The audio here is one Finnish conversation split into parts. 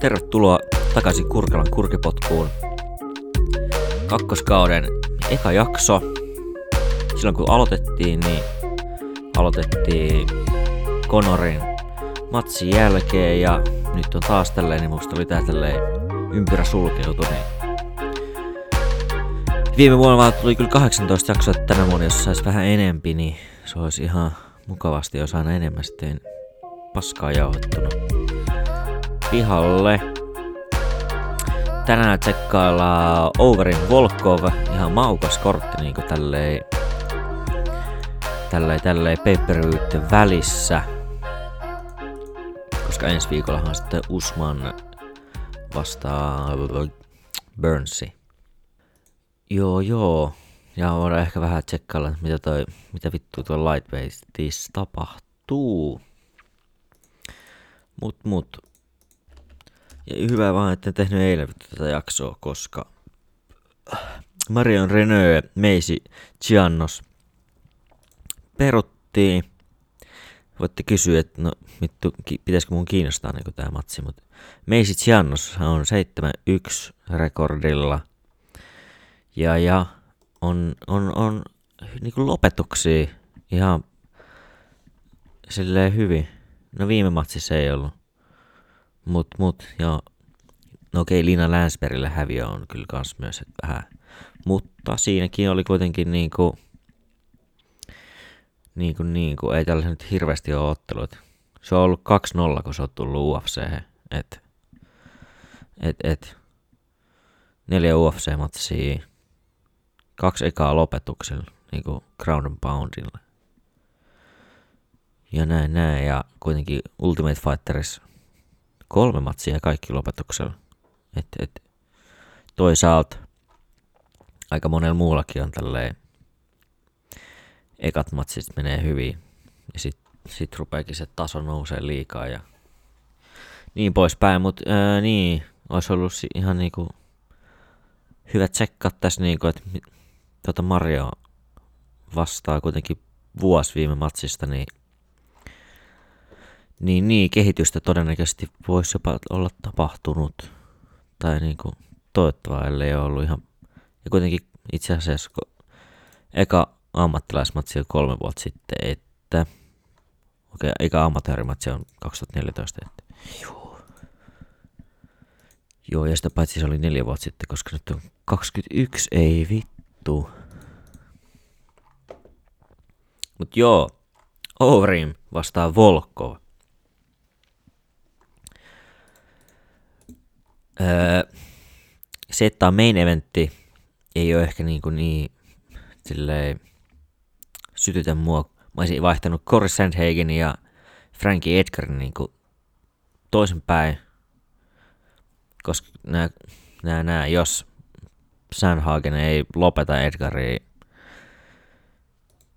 Tervetuloa takaisin Kurkelan kurkipotkuun. Kakkoskauden eka jakso. Silloin kun aloitettiin, niin aloitettiin Konorin matsin jälkeen ja nyt on taas tälleen, niin musta oli tää tälleen ympyrä sulkeutu, niin Viime vuonna tuli kyllä 18 jaksoa, että tänä vuonna jos saisi vähän enempi, niin se olisi ihan mukavasti, jos aina enemmän sitten paskaa jauhettuna pihalle. Tänään tsekkaillaan Overin Volkov, ihan maukas kortti niinku tälleen tälleen, tälleen pay välissä. Koska ensi viikollahan sitten Usman vastaa Burnsi. Joo joo. Ja voidaan ehkä vähän tsekkailla, mitä, toi, mitä vittu tuo Lightweightissa tapahtuu. Mut mut. Ja hyvä vaan, että en tehnyt eilen tätä jaksoa, koska Marion Renault Meisi Giannos peruttiin. Voitte kysyä, että no vittu, pitäisikö mun kiinnostaa niin tämä matsi, mutta Meisi Giannos on 7-1 rekordilla. Ja, ja on, on, on niin lopetuksia ihan silleen hyvin. No viime matsissa ei ollut. Mut, mut, ja no okei, Liina Länsbergille häviö on kyllä kans myös että vähän. Mutta siinäkin oli kuitenkin niinku, niinku, niinku, ei tällaisen nyt hirveästi ole ottelut. Se on ollut 2-0, kun se on tullut UFC. Et, et, et, neljä UFC-matsia, kaksi ekaa lopetuksella, niinku ground and poundilla. Ja näin, näin, ja kuitenkin Ultimate Fighterissa kolme matsia kaikki lopetuksella. Et, et, toisaalta aika monella muullakin on tälleen ekat matsit menee hyvin ja sit, sit rupeekin se taso nousee liikaa ja niin poispäin, mutta niin, olisi ollut ihan niinku hyvä tsekkaa tässä niinku, että tuota Mario vastaa kuitenkin vuosi viime matsista, niin niin, niin, kehitystä todennäköisesti voisi jopa olla tapahtunut. Tai niin kuin toivottavaa, ellei ole ollut ihan... Ja kuitenkin itse asiassa eka ammattilaismatsi on kolme vuotta sitten, että... Okei, okay, eka amatöörimatsi on 2014, että... Joo. Joo, ja sitä paitsi se oli neljä vuotta sitten, koska nyt on 21, ei vittu. Mut joo, Overeem vastaa Volkov. Öö, se, että on main eventti, ei ole ehkä niin, kuin niin silleen, sytytä mua. Mä olisin vaihtanut Corey Sandhagen ja Frankie Edgarin niin kuin toisinpäin, koska nää, nää, nää, jos Sandhagen ei lopeta Edgaria,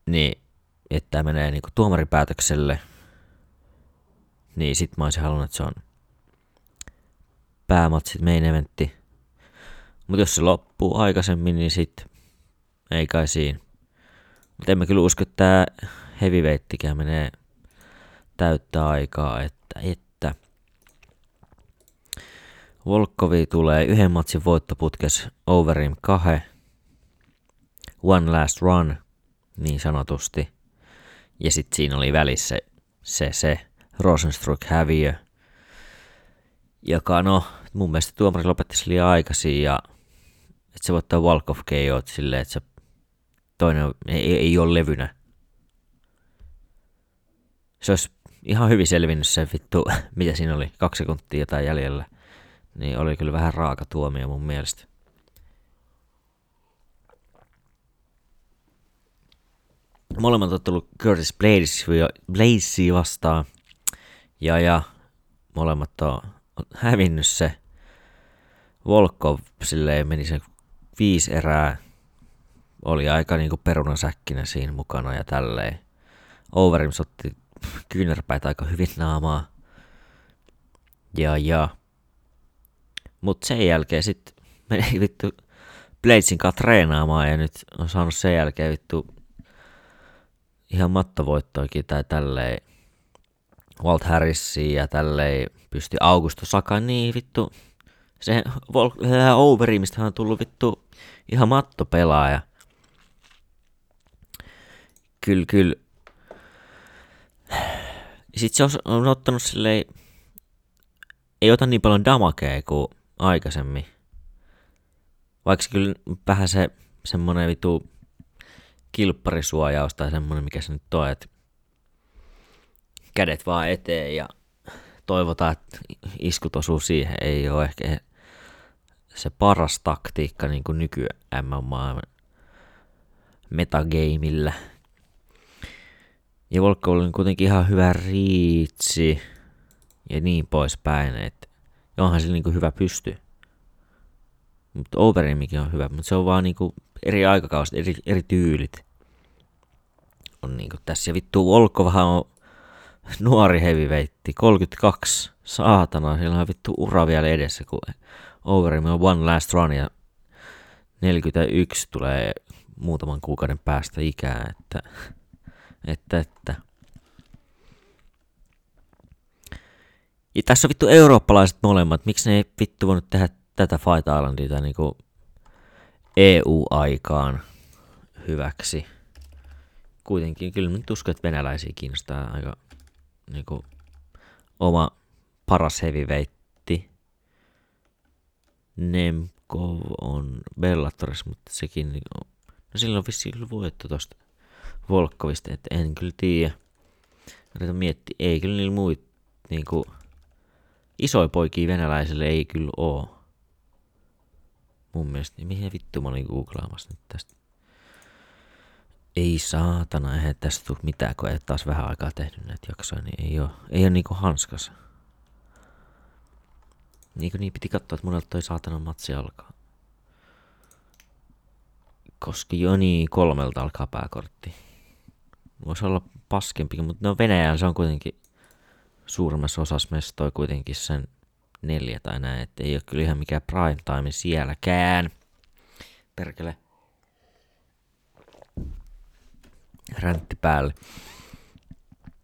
niin että tämä menee niin kuin tuomaripäätökselle, niin sit mä olisin halunnut, että se on päämatsit main eventti. Mutta jos se loppuu aikaisemmin, niin sit ei kai siinä. Mutta en mä kyllä usko, että tää heavyweighttikään menee täyttää aikaa, että, että Volkovi tulee yhden matsin voittoputkes Overeem 2. One last run, niin sanotusti. Ja sitten siinä oli välissä se, se Rosenstruck häviö, joka no, mun mielestä tuomari lopetti liian aikaisin ja että se voittaa walk of KO silleen, että se toinen ei, ei ole levynä. Se olisi ihan hyvin selvinnyt se vittu, mitä siinä oli, kaksi sekuntia tai jäljellä. Niin oli kyllä vähän raaka tuomio mun mielestä. Molemmat on tullut Curtis Bladesi vastaan. Ja, ja molemmat on hävinnyt se Volkov silleen meni se viisi erää, oli aika niinku perunasäkkinä siinä mukana ja tälleen. Overeem otti kyynärpäitä aika hyvin naamaa. Ja ja. Mut sen jälkeen sit meni vittu Bladesin kanssa treenaamaan ja nyt on saanut sen jälkeen vittu ihan mattovoittoikin tai tälleen. Walt Harrisia ja tälleen pysty Augusto Saka, niin vittu, se Vol- Overi, mistä hän on tullut vittu ihan mattopelaaja. Kyllä, kyllä. Sitten se on, on ottanut silleen, ei ota niin paljon damakea kuin aikaisemmin. Vaikka kyllä vähän se semmonen vitu kilpparisuojaus tai semmonen, mikä se nyt on, että kädet vaan eteen ja toivotaan, että iskut osuu siihen. Ei ole ehkä se paras taktiikka niin kuin nyky MMA metagameillä. Ja Volkko oli kuitenkin ihan hyvä riitsi ja niin poispäin, että onhan se niin hyvä pysty. Mutta Overimikin on hyvä, mutta se on vaan niinku eri aikakauset, eri, eri tyylit. On niinku tässä. Ja vittu Volkovahan on nuori heavyweightti, 32, saatana, sillä on vittu ura vielä edessä, kun Overeem on one last run ja 41 tulee muutaman kuukauden päästä ikää, että, että, että. Ja tässä on vittu eurooppalaiset molemmat, miksi ne ei vittu voinut tehdä tätä Fight Islandia niinku EU-aikaan hyväksi. Kuitenkin kyllä nyt uskon, että venäläisiä kiinnostaa aika niinku oma paras heavyweightti. Nemkov on Bellatorissa, mutta sekin niinku, no silloin vissiin voitto tosta Volkovista, että en kyllä tiedä. Yritän miettiä, ei kyllä niillä muut niinku isoja poikia venäläisille ei kyllä oo. Mun mielestä, niin mihin vittu mä olin googlaamassa nyt tästä. Ei saatana, eihän tästä tule mitään, kun ei taas vähän aikaa tehnyt näitä jaksoja, niin ei oo, ei oo niinku hanskas. Niin niin piti katsoa, että monelta toi saatana matsi alkaa. Koska jo niin kolmelta alkaa pääkortti. Voisi olla paskempi, mutta no Venäjällä se on kuitenkin suurimmassa osassa mestoi kuitenkin sen neljä tai näin, että ei ole kyllä ihan mikään prime time sielläkään. Perkele. Räntti päälle.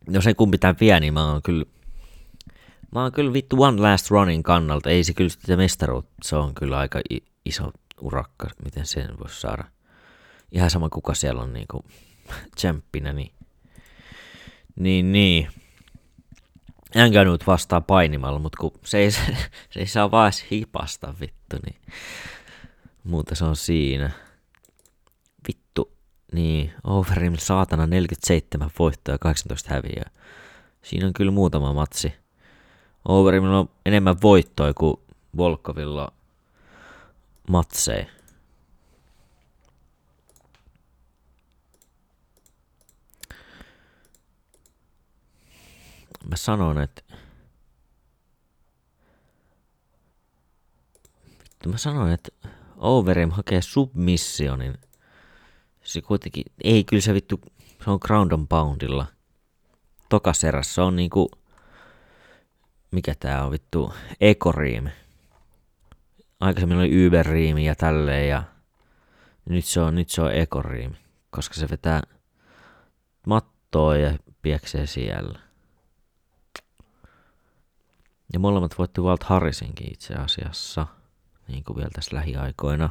No ei kumpi tämän vie, niin mä oon kyllä... Mä oon kyllä vittu One Last Running kannalta. Ei se kyllä sitä mestaruutta. Se on kyllä aika iso urakka, miten sen voisi saada. Ihan sama kuka siellä on niinku tsemppinä, niin... Niin, niin. Enganut vastaa painimalla, mutta kun se ei, se, se ei saa vaan hipasta vittu, niin muuta se on siinä. Vittu, niin Overeem saatana 47 voittoa ja 18 häviää. Siinä on kyllä muutama matsi. Overeemilla on enemmän voittoja kuin Volkovilla matseja. mä sanon, että vittu mä sanon, että Overeem hakee submissionin. Se kuitenkin, ei kyllä se vittu, se on ground and poundilla. Tokaserässä on niinku, mikä tää on vittu, ekoriimi. Aikaisemmin oli Überriimi ja tälleen ja nyt se on, nyt se on ekoriimi, koska se vetää mattoa ja pieksee siellä. Ja molemmat voitti Walt Harrisinkin itse asiassa, niin kuin vielä tässä lähiaikoina.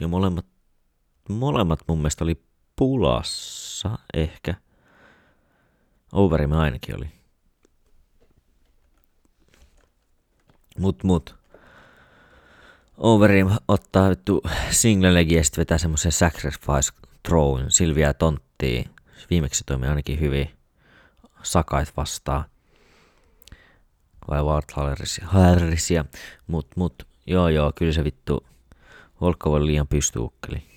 Ja molemmat, molemmat mun mielestä oli pulassa ehkä. Overim ainakin oli. Mut mut. Overim ottaa vittu single legia ja sitten vetää semmoisen sacrifice thrown Silvia Tonttiin viimeksi toimi ainakin hyvin sakait vastaan. Vai Ward Harrisia. Mut, mut, joo joo, kyllä se vittu Volkov liian pystyukkeli.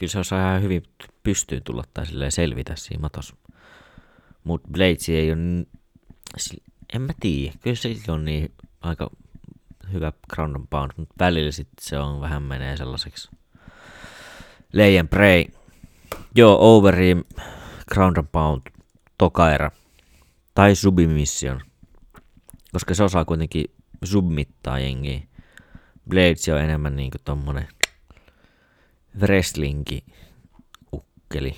Kyllä se osaa ihan hyvin pystyyn tulla tai selvitä siinä matossa. Mut Blades ei ole, en mä tiedä, kyllä se on niin aika hyvä ground and pound, mutta välillä sit se on vähän menee sellaiseksi lay and pray. Joo, Overeem ground and pound tokaera tai submission, koska se osaa kuitenkin submittaa jengiä. Blades on enemmän niinku tommonen wrestlingi ukkeli.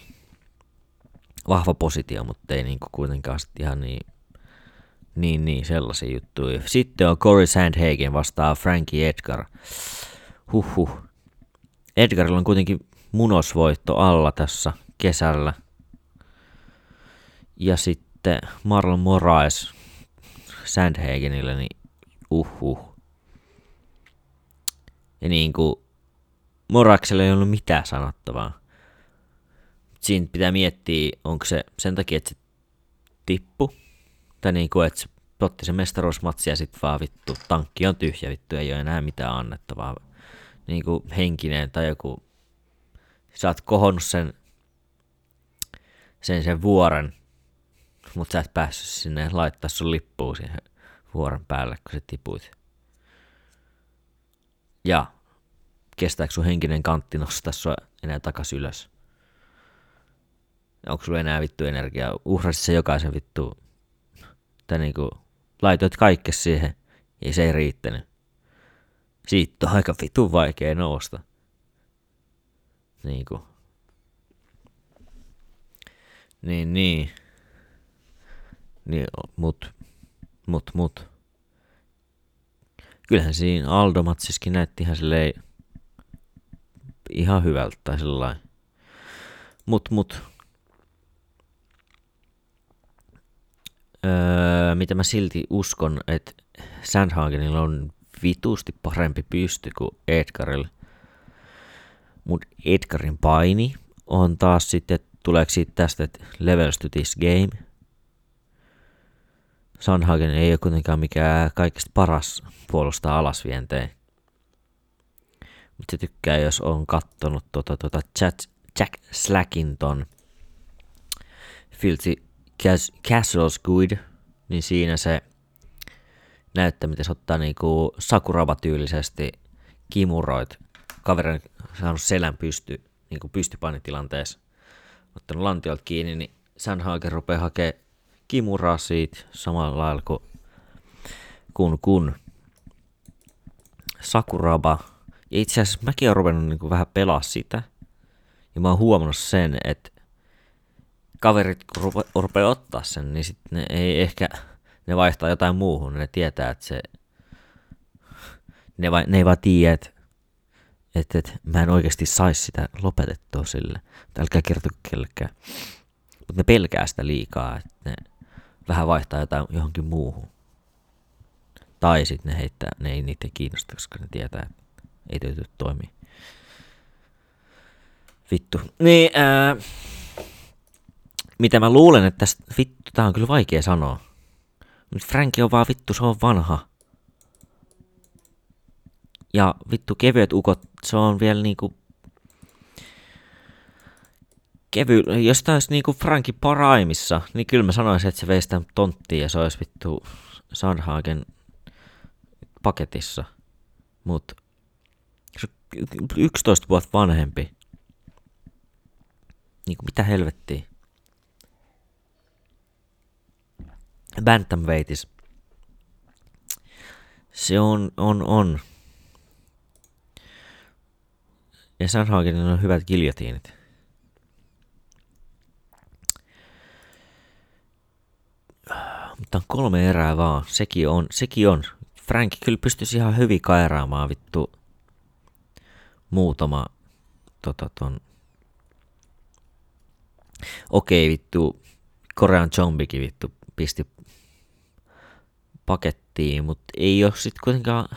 vahva positio, mutta ei niinku kuitenkaan ihan niin, niin, niin sellaisia juttuja. Sitten on Corey Sandhagen vastaa Frankie Edgar. Huhhuh. Edgarilla on kuitenkin munosvoitto alla tässä kesällä. Ja sitten Marlon Moraes Sandhagenille, niin uhuh. Ja niin kuin Morakselle ei ollut mitään sanottavaa. Siinä pitää miettiä, onko se sen takia, että se tippu, tai niin kuin, että se otti se mestaruusmatsi ja sitten vaan vittu, tankki on tyhjä vittu, ei ole enää mitään annettavaa. Niin kuin henkinen tai joku, sä oot kohonnut sen, sen, sen vuoren, mutta sä et päässyt sinne laittaa sun lippuun siihen vuoren päälle, kun sä tipuit. Ja kestääkö sun henkinen kantti nostaa sua enää takas ylös? Onko sulla enää vittu energiaa? Uhrasit se jokaisen vittu, tai niinku laitoit kaikke siihen, ja se ei riittänyt. Siitä on aika vittu vaikea nousta. Niinku. Niin, niin. Niin, mut, mut, mut. Kyllähän siinä Aldo-matsiskin näytti ihan silleen ihan hyvältä tai sellainen. Mut, mut. Öö, mitä mä silti uskon, että Sandhagenilla on vitusti parempi pysty kuin Edgarilla. Mut Edgarin paini on taas sitten, tuleeko siitä tästä, että levels to this game. Sandhagen ei ole kuitenkaan mikään kaikista paras puolustaa alasvienteen. Se tykkää, jos on kattonut tota, tota Jack, Jack Slackinton Filthy Cas- Castle Squid, niin siinä se näyttää, miten se ottaa niinku Sakuraba-tyylisesti kimuroit. Kaveri on saanut selän pysty, niinku pystypainitilanteessa. Ottanut lantiolta kiinni, niin Sandhagen rupeaa hakemaan kimuraa siitä samalla lailla kuin kun, kun Sakuraba. Ja itse asiassa mäkin olen ruvennut niin vähän pelaa sitä. Ja mä oon huomannut sen, että kaverit kun rupe, rupeaa ottaa sen, niin sitten ne ei ehkä, ne vaihtaa jotain muuhun. Ne tietää, että se, ne, vai, ne ei vaan tiedä, että että, että mä en oikeasti saisi sitä lopetettua sille. Älkää kertoa kellekään. Mutta ne pelkää sitä liikaa, että ne vähän vaihtaa jotain johonkin muuhun. Tai sitten ne heittää, ne ei niitä kiinnosta, koska ne tietää, että ei täytyy toimia. Vittu. Niin, ää, mitä mä luulen, että tästä, vittu, tää on kyllä vaikea sanoa. Mutta Franki on vaan vittu, se on vanha. Ja vittu kevyet ukot, se on vielä niinku kevy, jos tämä olisi niinku Franki paraimissa, niin kyllä mä sanoisin, että se veisi tämän tonttiin ja se olisi vittu Sandhagen paketissa. Mut 11 vuotta vanhempi. Niinku mitä helvettiä. Bantamweightis. Se on, on, on. Ja Sandhagenin on hyvät giljotiinit. Mutta on kolme erää vaan. Sekin on, sekin on. Frank kyllä pystyisi ihan hyvin kairaamaan vittu muutama tota ton. Okei vittu, Korean zombikin vittu pisti pakettiin, mutta ei ole sit kuitenkaan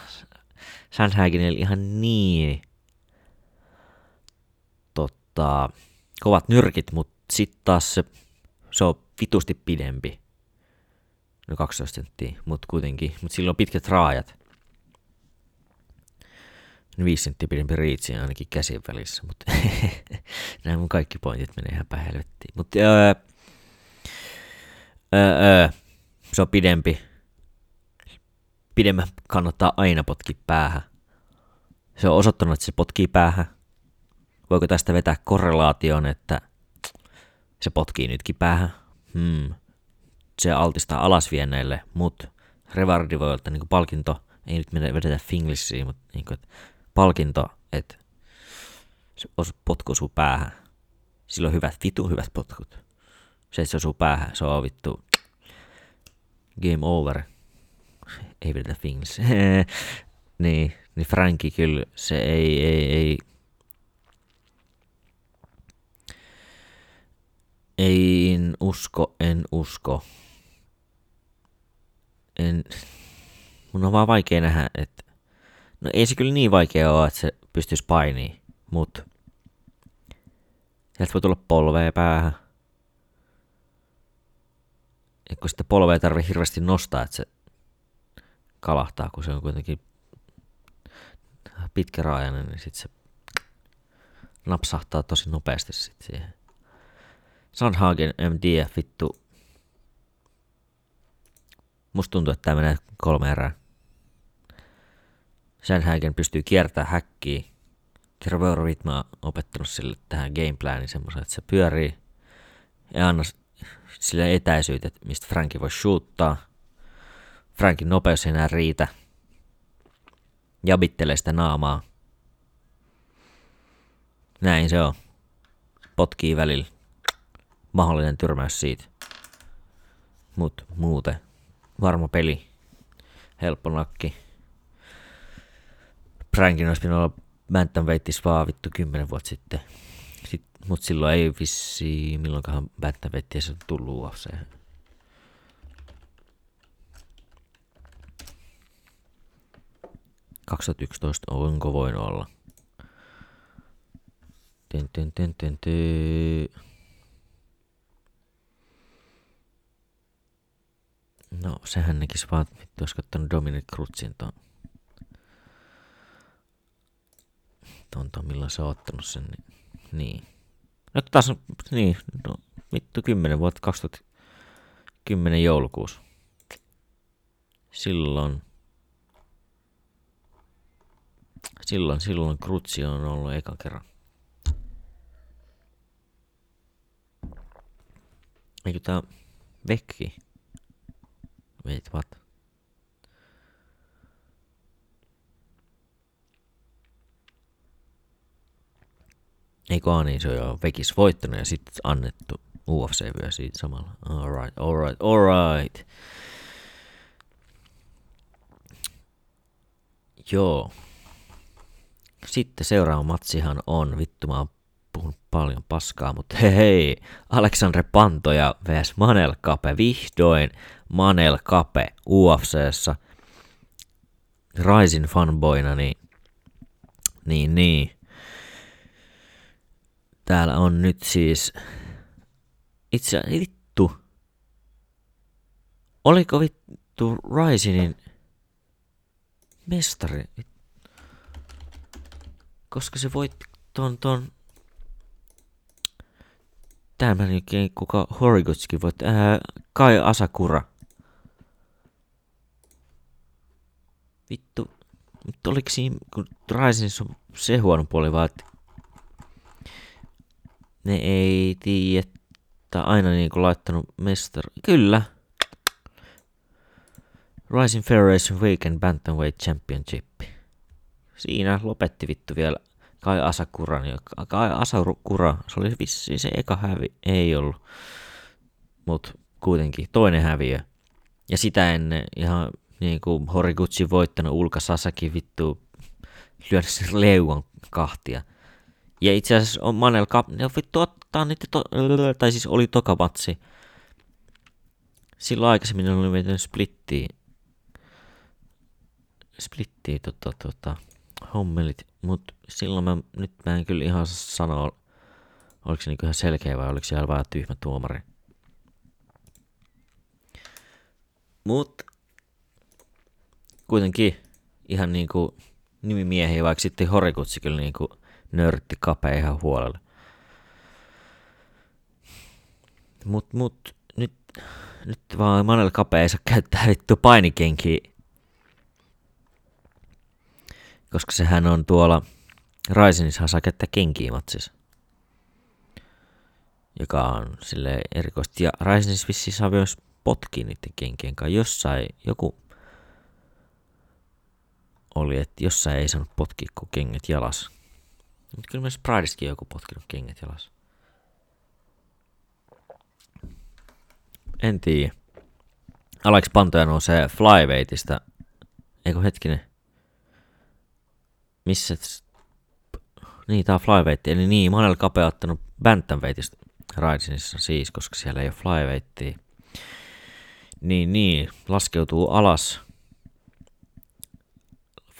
Sandhagenilla ihan niin tota, kovat nyrkit, mutta sitten taas se, se on vitusti pidempi. No 12 senttiä, mutta kuitenkin. Mutta sillä on pitkät raajat. 5 senttiä pidempi riitsi ainakin käsin välissä, mutta nämä mun kaikki pointit menee ihan päin helvettiin. Mutta öö, öö, öö, se on pidempi. Pidemmän kannattaa aina potki päähän. Se on osoittanut, että se potkii päähän. Voiko tästä vetää korrelaation, että se potkii nytkin päähän? Hmm se altistaa alasvienneille, mutta revardi voi olla niin palkinto, ei nyt vedetä finglissiin, mutta niin kuin, että palkinto, että se potkuu sun päähän. Sillä on hyvät, vitu hyvät potkut. Se, se osuu päähän, se on vittu game over. Ei pidetä things. niin, niin Franki kyllä, se ei, ei, ei, ei usko, en usko. En, mun on vaan vaikea nähdä, että no ei se kyllä niin vaikea ole, että se pystyisi painiin, mutta sieltä voi tulla polvea päähän. Ja kun sitä polvea tarvii hirveästi nostaa, että se kalahtaa, kun se on kuitenkin pitkäraajainen, niin sitten se napsahtaa tosi nopeasti sit siihen. Sandhagen MDF vittu. Musta tuntuu, että tämä menee kolme erää. Sandhagen pystyy kiertämään häkkiä. Trevor mä oon opettanut sille tähän gameplaniin semmoisen, että se pyörii ja anna sille etäisyyttä, mistä Franki voi shoottaa. Frankin nopeus ei enää riitä. Jabittelee sitä naamaa. Näin se on. Potkii välillä. Mahdollinen tyrmäys siitä. Mut muuten. Varma peli. Helppo nakki. Frankin olisi pitänyt olla Bantamweightis vaan vittu kymmenen vuotta sitten. Sit, mut silloin ei vissi, milloinkahan Bantamweightia on tullut UFC. 2011, onko voin olla? Tyn, tyn, tyn, tyn, tyn. No, sehän näkisi vaan, vittu, olisi kattonut Dominic Cruzin ton. Ton, ton, milloin se on ottanut sen, niin. niin. No taas, niin, no, vittu, 10 vuotta, 2010 joulukuussa. Silloin Silloin, silloin Krutsi on ollut eka kerran. Eikö tää Vekki? Wait, what? Eikö niin, se on jo Vekis voittanut ja sitten annettu UFC-vyö siitä samalla. Alright, alright, alright. Joo. Sitten seuraava matsihan on, vittu mä oon puhunut paljon paskaa, mutta hei hei, Aleksandre Pantoja vs Manel Kape, vihdoin Manel Kape UFCssä. Raisin fanboina, niin, niin, niin. Täällä on nyt siis, itse vittu, oliko vittu Risinin mestari, koska se voitti ton, ton. Tämän jälkeen, kuka Horigutski voitti, ää, Kai Asakura. Vittu, mutta oliko siinä, kun Risinissa on se huono puoli vaan, että ne ei tiedä, aina niinku laittanut mestari. Kyllä. Rising Federation Weekend Bantamweight Championship. Siinä lopetti vittu vielä Kai Asakura. Niin Kai Asakura, se oli vissiin se eka hävi, ei ollut. Mut kuitenkin toinen häviö. Ja sitä ennen ihan niin kuin Horiguchi voittanut Ulka Sasaki vittu lyödä sen leuan kahtia. Ja itse asiassa on Manel Kap, ne vittu ottaa niitä, to, tai siis oli toka matsi. Silloin aikaisemmin oli vetänyt splittiin. Splittiin tota, tota, hommelit, mutta silloin mä, nyt mä en kyllä ihan sanoa, oliko se niinku ihan selkeä vai oliko siellä vaan tyhmä tuomari. Mut kuitenkin ihan niinku nimimiehiä, vaikka sitten Horikutsi kyllä niinku nörtti kapea ihan huolella. Mut, mut nyt, nyt vaan Manel Kapea ei saa käyttää vittu painikenkiä koska sehän on tuolla Raisenissa saa käyttää kenkiä matsissa. Joka on sille erikoista. Ja Raisenissa vissi saa myös potkia niiden kenkien kanssa. Jossain joku oli, että jossain ei saanut potkia kuin kengät jalas. Mutta kyllä myös Prideskin joku potkinut kengät jalas. En tiedä. Alex Pantoja nousee flyweightista. Eikö hetkinen? Missä? Niin, tää on flyweight. Eli niin, Manel Kapea ottanut bantamweightista Risinissa siis, koska siellä ei ole flyweightia. Niin, niin, laskeutuu alas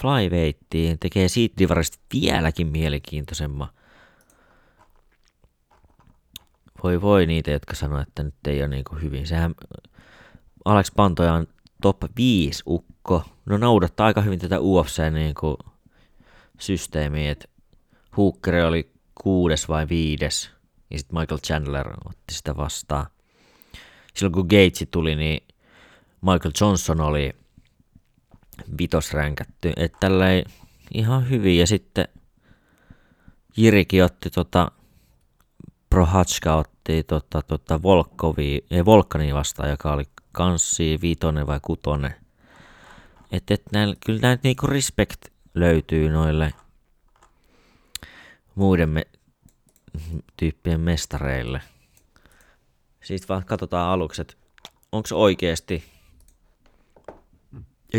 flyweightiin, tekee siitä divarista vieläkin mielenkiintoisemman. Voi voi niitä, jotka sanoo, että nyt ei ole niin hyvin. Sehän Alex Pantoja on top 5 ukko. No noudattaa aika hyvin tätä UFC niin systeemiä, että Hooker oli kuudes vai viides, ja sitten Michael Chandler otti sitä vastaan. Silloin kun Gates tuli, niin Michael Johnson oli vitosränkätty, että tällä ei ihan hyvin, ja sitten Jirikin otti tota, Prohatska otti tota, tota Volkovi, ei Volkani vastaan, joka oli kanssi viitonen vai kutonen. Että et kyllä näitä niinku respect löytyy noille muiden me, tyyppien mestareille. Sitten vaan katsotaan aluksi, että onko oikeasti,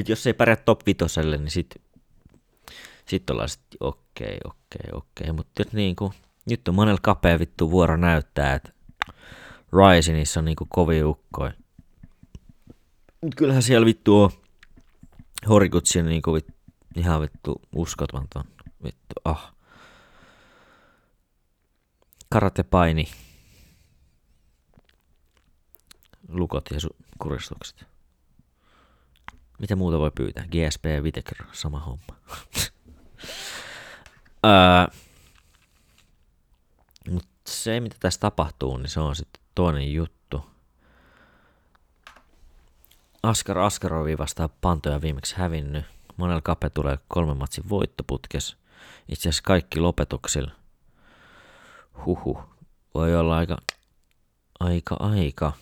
että jos ei pärjää top vitoselle, niin sitten sit ollaan sitten okei, okei, okei. Mutta niinku, nyt on monella kapea vittu vuoro näyttää, että Risinissa on niinku kovin ukkoi. Mut kyllähän siellä vittu on Horikutsi niinku vittu, ihan vittu uskomaton. Vittu, ah. Karatepaini. Lukot ja su- kuristukset. Mitä muuta voi pyytää? GSP ja Viteker, sama homma. öö, Mutta se, mitä tässä tapahtuu, niin se on sitten toinen juttu. Askar Askarovi vastaa Pantoja viimeksi hävinnyt. Monella Kape tulee kolmen matsin voittoputkes. Itse asiassa kaikki lopetuksilla. Huhu. Voi olla aika, aika, aika.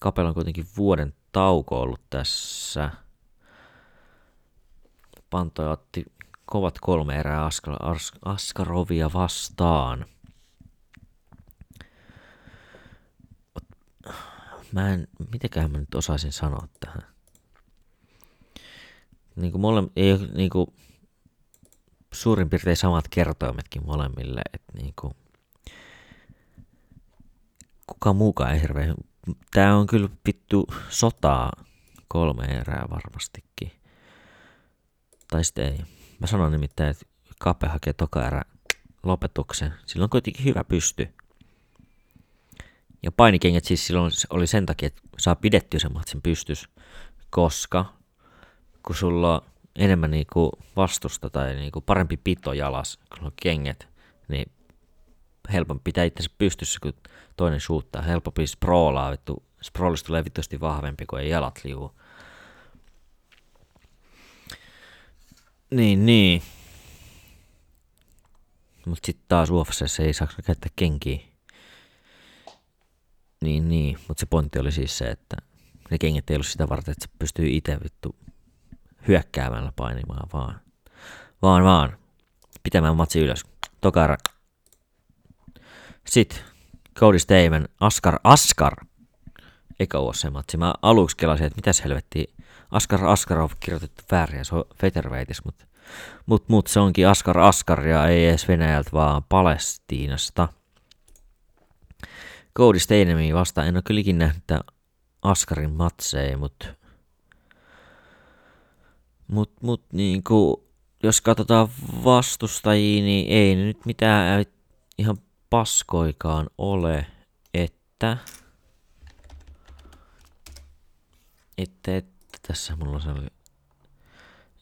Kapella on kuitenkin vuoden tauko ollut tässä. Pantoja otti kovat kolme erää Askar, Askarovia vastaan. Mä en, mitenköhän mä nyt osaisin sanoa tähän. Niin kuin mole, ei niin kuin, suurin piirtein samat kertoimetkin molemmille, että niin kuin, kuka muukaan ei hirveän Tää on kyllä vittu sotaa kolme erää varmastikin. Tai sitten ei. Mä sanon nimittäin, että Kape hakee toka erä lopetuksen. Silloin on kuitenkin hyvä pysty. Ja painikengät siis silloin oli sen takia, että saa pidettyä sen matsin pystys, koska kun sulla on enemmän niinku vastusta tai niinku parempi pito jalas, kun on kengät, niin helpompi pitää itse pystyssä, kun toinen suuttaa. Helpompi sproolaa, vittu. Sproolista tulee vittusti vahvempi, kun ei jalat liu. Niin, niin. Mut sit taas UFCssä ei saa käyttää kenkiä. Niin, niin. Mut se pointti oli siis se, että ne kengät ei ollut sitä varten, että se pystyy itse vittu hyökkäämällä painimaan, vaan, vaan, vaan pitämään matsi ylös. Tokara sitten Cody Stamen, Askar Askar. Se matsi. Mä aluksi kelasin, että mitäs helvettiä. Askar Askarov kirjoitettu väärin, se on Featherweightis, mutta mut, mut, se onkin Askar Askar ja ei edes Venäjältä, vaan Palestiinasta. Cody Steinemi vastaan, en ole kylläkin nähnyt Askarin matseja, mutta mut, mut niinku, jos katsotaan vastustajia, niin ei nyt mitään ihan paskoikaan ole, että, että, että tässä mulla se oli,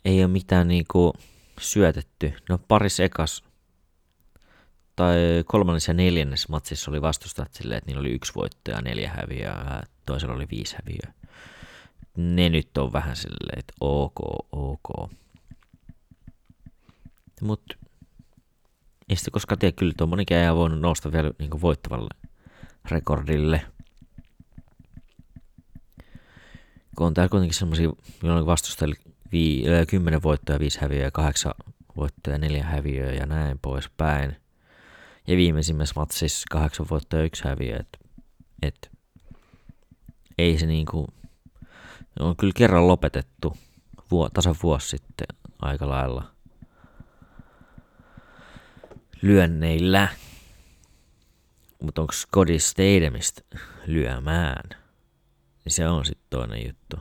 ei ole mitään niinku syötetty. No paris ekas tai kolmannes ja neljännes matsissa oli vastustajat silleen, että niillä oli yksi voitto ja neljä häviöä, toisella oli viisi häviöä. Ne nyt on vähän silleen, että ok, ok. Mutta ei sitten koskaan tiedä, kyllä tuo monikin ei voinut nousta vielä niin voittavalle rekordille. Kun on täällä kuitenkin semmoisia, milloin vastustajilla vii, 10 voittoja, 5 häviöä, 8 voittoja, 4 häviöä ja näin poispäin. Ja viimeisimmässä matsissa 8 voittoja, 1 häviö. Et Et ei se niinku, on kyllä kerran lopetettu vuo, tasan vuosi sitten aika lailla lyönneillä. Mutta onko Scotty Stadiumista lyömään? Niin se on sitten toinen juttu.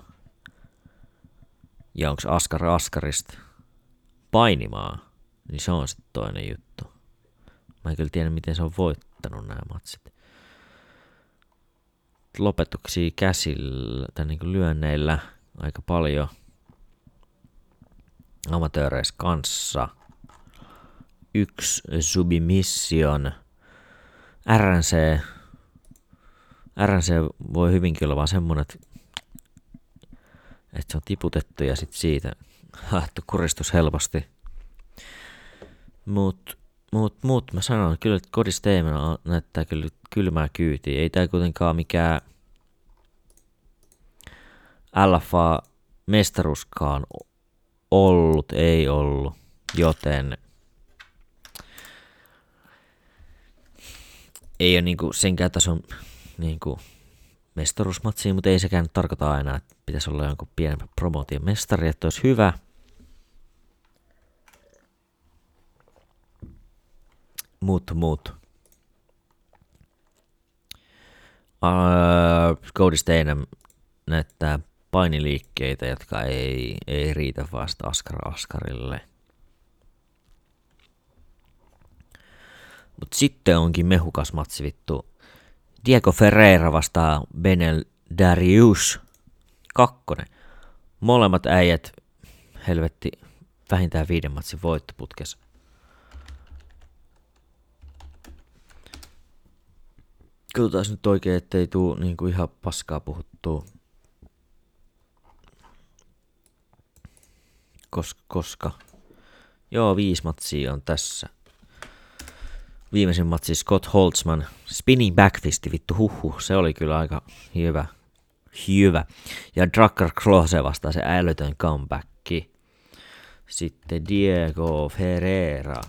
Ja onko Askar Askarista painimaan? Niin se on sitten toinen juttu. Mä en kyllä tiedä, miten se on voittanut nämä matsit. Lopetuksia käsillä tai niin lyönneillä aika paljon amatööreissä kanssa. Yksi submission. RNC, RNC voi hyvinkin olla vaan semmonen, että, se on tiputettu ja sitten siitä haettu kuristus helposti. Mut, mut, mut mä sanon kyllä, että Kodis näyttää kyllä kylmää kyytiä. Ei tää kuitenkaan mikään LFA mestaruuskaan ollut, ei ollut, joten ei ole niinku senkään tason niinku mestaruusmatsiin, mutta ei sekään tarkoita aina, että pitäisi olla jonkun pienemmän promootion mestari, että olisi hyvä. Mut, mut. Uh, Cody Steinem näyttää painiliikkeitä, jotka ei, ei riitä vasta Askar Askarille. Mut sitten onkin mehukas matsi vittu. Diego Ferreira vastaa Benel Darius. Kakkonen. Molemmat äijät helvetti vähintään viiden matsin voittoputkessa. Katsotaan nyt oikein, ettei tuu niinku ihan paskaa puhuttua. Kos, koska. Joo, viisi matsia on tässä. Viimeisin matsi Scott Holtzman. Spinning backfisti, vittu huhu. Se oli kyllä aika hyvä. Hyvä. Ja Drucker Klose vastaa se älytön comeback. Sitten Diego Ferreira.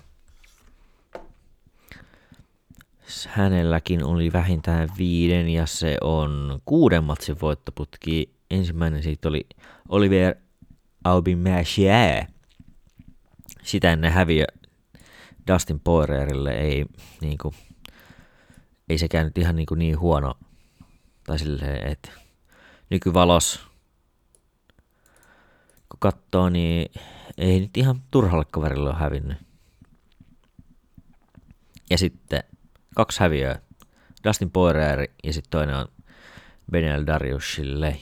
Hänelläkin oli vähintään viiden ja se on kuuden matsin voittoputki. Ensimmäinen siitä oli Olivier Aubin-Mercier. Sitä ennen häviö Dustin Poirierille ei, niin kuin, ei se käynyt ihan niin, kuin niin huono. Tai silleen, että nykyvalos, kun katsoo, niin ei nyt ihan turhalle kaverille ole hävinnyt. Ja sitten kaksi häviöä. Dustin Poirier ja sitten toinen on Benel Dariusille,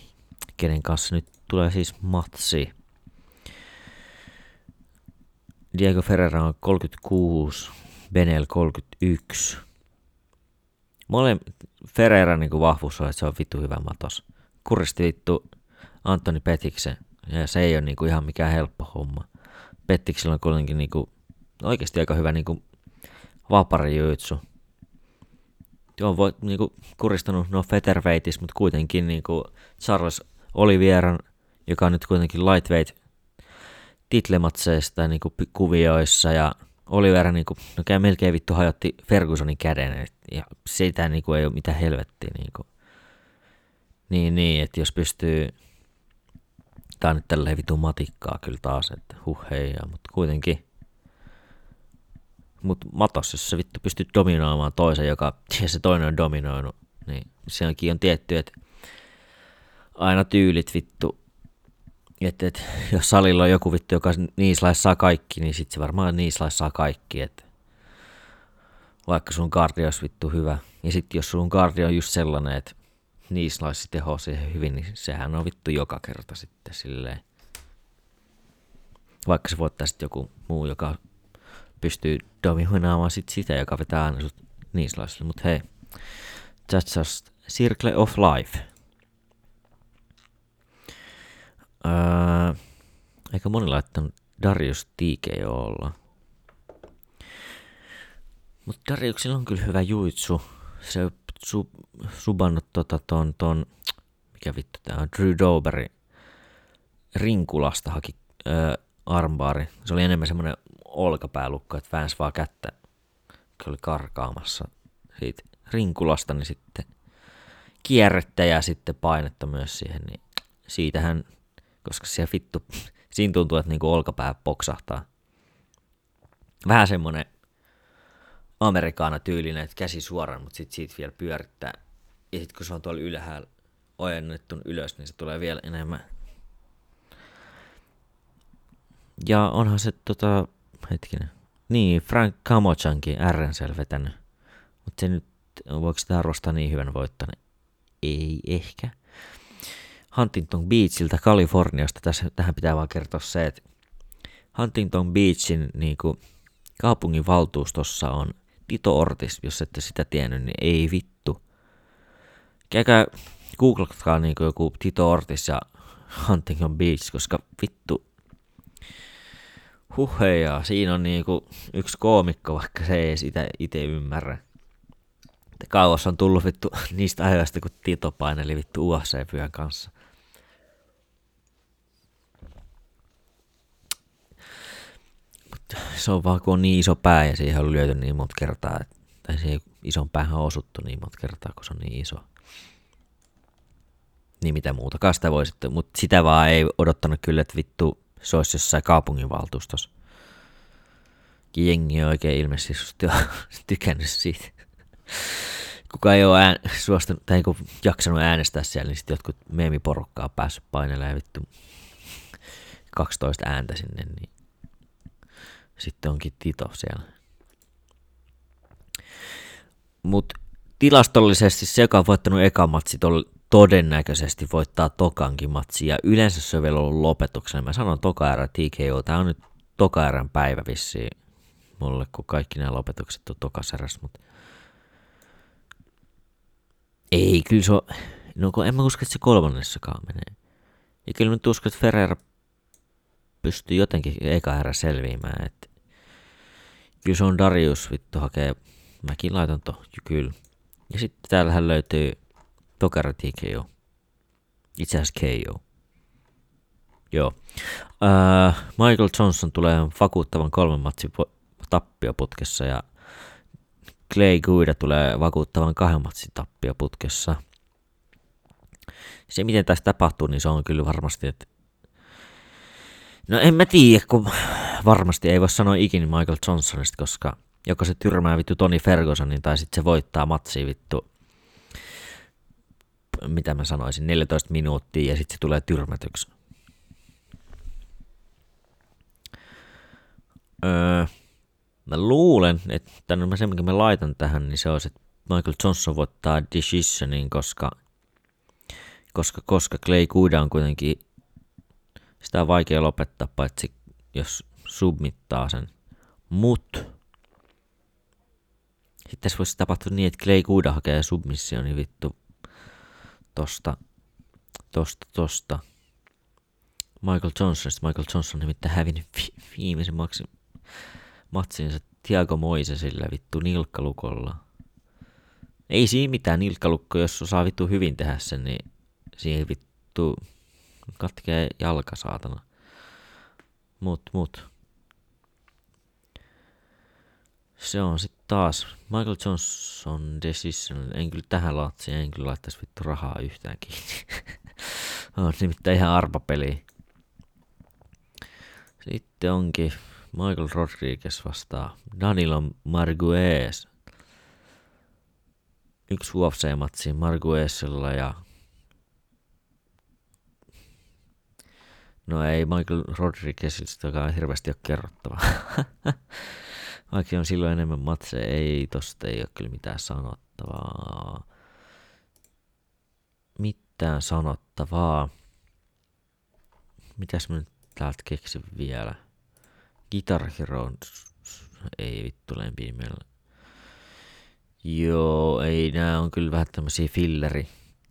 kenen kanssa nyt tulee siis matsi. Diego Ferreira on 36, Benel 31. Mole Ferreira niin vahvuus on, että se on vittu hyvä matos. Kuristi vittu Antoni Petiksen, ja se ei ole niin kuin ihan mikään helppo homma. Pettiksellä on kuitenkin niin kuin, oikeasti aika hyvä niin kuin vaparijutsu. Joo, voi niin kuin, kuristanut no featherweightis, mutta kuitenkin niin kuin Charles Olivieran, joka on nyt kuitenkin lightweight titlematseista niin kuin kuvioissa ja Oliver niin kuin, no käy melkein vittu hajotti Fergusonin käden ja sitä niin kuin, ei ole mitään helvettiä. Niin, kuin. niin, niin että jos pystyy, tää on nyt tälleen vittu matikkaa kyllä taas, että huh hei, mutta kuitenkin mutta matos, jos sä vittu pystyt dominoimaan toisen, joka ja se toinen on dominoinut, niin onkin on tietty, että aina tyylit vittu että et, jos salilla on joku vittu, joka niislais saa kaikki, niin sit se varmaan niislais saa kaikki. Et, vaikka sun kardio olisi vittu hyvä. Ja sitten jos sun kardio on just sellainen, että niislaisi teho siihen hyvin, niin sehän on vittu joka kerta sitten silleen. Vaikka se voittaa sitten joku muu, joka pystyy dominoimaan sit sitä, joka vetää aina sut niislaisille. Mutta hei, that's just circle of life. Ää, eikä moni laittanut Darius TKO olla. Mutta Dariuksilla on kyllä hyvä juitsu. Se su, subannut tota ton, ton, mikä vittu tää on, Drew Doberi rinkulasta haki ää, armbaari. Se oli enemmän semmonen olkapäälukko, että väänsi vaan kättä, kun oli karkaamassa siitä rinkulasta, niin sitten kierrettä ja sitten painetta myös siihen, niin siitähän, koska siellä vittu, siinä tuntuu, että niinku olkapää poksahtaa. Vähän semmonen amerikaana tyylinen, että käsi suoraan, mutta sitten siitä vielä pyörittää. Ja sitten kun se on tuolla ylhäällä ojennettu ylös, niin se tulee vielä enemmän. Ja onhan se tota, hetkinen, niin Frank Kamochankin RNCL vetänyt. Mutta se nyt, voiko sitä arvostaa niin hyvän voittaneen? Ei ehkä. Huntington Beachiltä Kaliforniasta, tässä, tähän pitää vaan kertoa se, että Huntington Beachin niin kuin, kaupungin valtuustossa on Tito Ortis, jos ette sitä tiennyt, niin ei vittu. Käykää, googlatkaa niin joku Tito Ortis ja Huntington Beach, koska vittu, huheja, siinä on niinku yksi koomikko, vaikka se ei sitä itse ymmärrä. Kauas on tullut vittu niistä ajoista, kun Tito paineli vittu UFC-pyön kanssa. Se on vaan kun on niin iso pää ja siihen on lyöty niin monta kertaa, tai siihen ison päähän on osuttu niin monta kertaa, kun se on niin iso. Niin mitä muuta sitä voi sitten, mutta sitä vaan ei odottanut kyllä, että vittu se olisi jossain kaupunginvaltuustossa. Jengi on oikein ilmeisesti tykännyt siitä. Kuka ei ole ään, suostunut, tai kun jaksanut äänestää siellä, niin sitten jotkut meemiporukkaa päässyt painelemaan vittu 12 ääntä sinne, niin sitten onkin Tito siellä. Mutta tilastollisesti se, joka on voittanut eka matsi, todennäköisesti voittaa tokankin matsi, ja yleensä se on vielä ollut lopetuksena. Mä sanon toka erä TKO, tää on nyt toka erän päivä vissiin mulle, kun kaikki nämä lopetukset on tokaserässä, mutta ei, kyllä se on, no en mä usko, että se kolmannessakaan menee. Ja kyllä mä uskon, että Ferrer pystyy jotenkin eka erä selviämään, että kyllä se on Darius vittu hakee, mäkin laitan to, kyllä. Ja sitten täällähän löytyy Tokara TKO. Itse asiassa KO. Joo. Uh, Michael Johnson tulee vakuuttavan kolmen matsin tappioputkessa ja Clay Guida tulee vakuuttavan kahden matsin tappioputkessa. Se, miten tässä tapahtuu, niin se on kyllä varmasti, että No en mä tiedä, kun varmasti ei voi sanoa ikinä Michael Johnsonista, koska joko se tyrmää vittu Toni Fergusonin tai sitten se voittaa matsi vittu mitä mä sanoisin, 14 minuuttia ja sitten se tulee tyrmätyksi. Öö, mä luulen, että mä sen, minkä mä laitan tähän, niin se on, että Michael Johnson voittaa decisionin, koska, koska, koska Clay Guida on kuitenkin sitä on vaikea lopettaa, paitsi jos submittaa sen. Mut sitten tässä voisi tapahtua niin, että Clay Guida hakee submissioni niin vittu tosta, tosta, tosta. Michael Johnsonista. Michael Johnson nimittäin hävinnyt vi- viimeisen maksin, matsinsa Tiago Moisesille vittu nilkkalukolla. Ei siinä mitään nilkkalukko, jos osaa vittu hyvin tehdä sen, niin siihen vittu katkee jalka saatana. Mut, mut. Se on sitten taas Michael Johnson Decision. En kyllä tähän latsi, en kyllä laittaisi vittu rahaa yhtään kiinni. on nimittäin ihan arpapeli. Sitten onkin Michael Rodriguez vastaa Danilo Marguez. Yksi UFC-matsi Marguezilla ja No ei Michael Rodriguezista hirveästi ole kerrottavaa. Vaikka on silloin enemmän matseja, ei tosta ei ole kyllä mitään sanottavaa. Mitään sanottavaa. Mitäs mä nyt täältä keksin vielä? Guitar Hero ei vittu lempimellä. Joo, ei, nää on kyllä vähän tämmösiä filleri,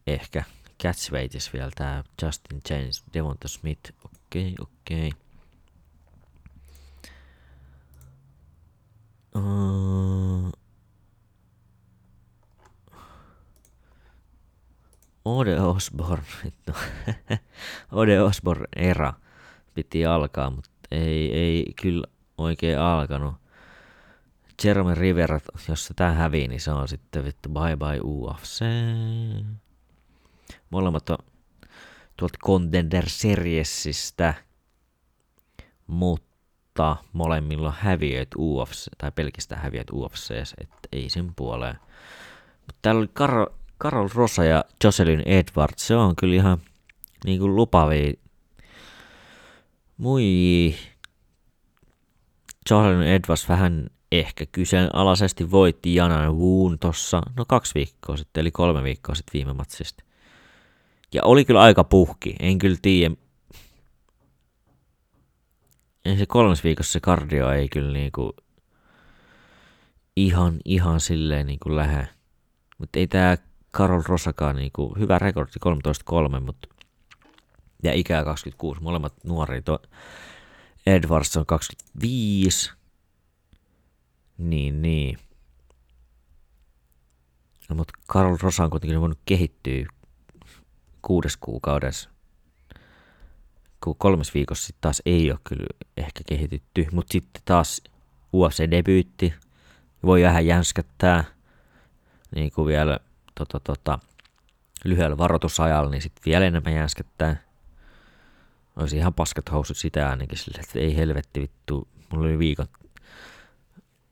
ehkä. Catchweightis vielä tää Justin James, Devonta Smith, okei, okay, okei. Okay. Uh, Ode Osborne, Ode Osborne era piti alkaa, mutta ei, ei kyllä oikein alkanut. Jeremy Rivera, jos se tää hävii, niin se on sitten vittu bye bye UFC. Molemmat on tuolta Contender Seriesistä, mutta molemmilla on häviöit UFC, tai pelkästään häviöit UFC, että ei sen puoleen. Mutta täällä oli Karol, Karol Rosa ja Jocelyn Edwards, se on kyllä ihan niin kuin lupavia. Mui Jocelyn Edwards vähän ehkä kyseenalaisesti voitti Janan Woon tossa, no kaksi viikkoa sitten, eli kolme viikkoa sitten viime matsista. Ja oli kyllä aika puhki, en kyllä tiedä. En se kolmes viikossa se kardio ei kyllä niinku ihan, ihan silleen niinku lähe. Mutta ei tää Karol Rosakaan niinku, hyvä rekordi 13-3, mutta ja ikää 26, molemmat nuoria. To, Edwards on 25, niin, niin. No, mutta Karl Rosa on kuitenkin voinut kehittyä kuudes kuukaudessa. Kolmes viikossa sitten taas ei ole kyllä ehkä kehitytty, mutta sitten taas UFC-debyytti voi vähän jänskättää niin kuin vielä tota, tota, lyhyellä varoitusajalla, niin sitten vielä enemmän jänskättää. Olisi ihan paskat housut sitä ainakin sille, että ei helvetti vittu. Mulla oli viikon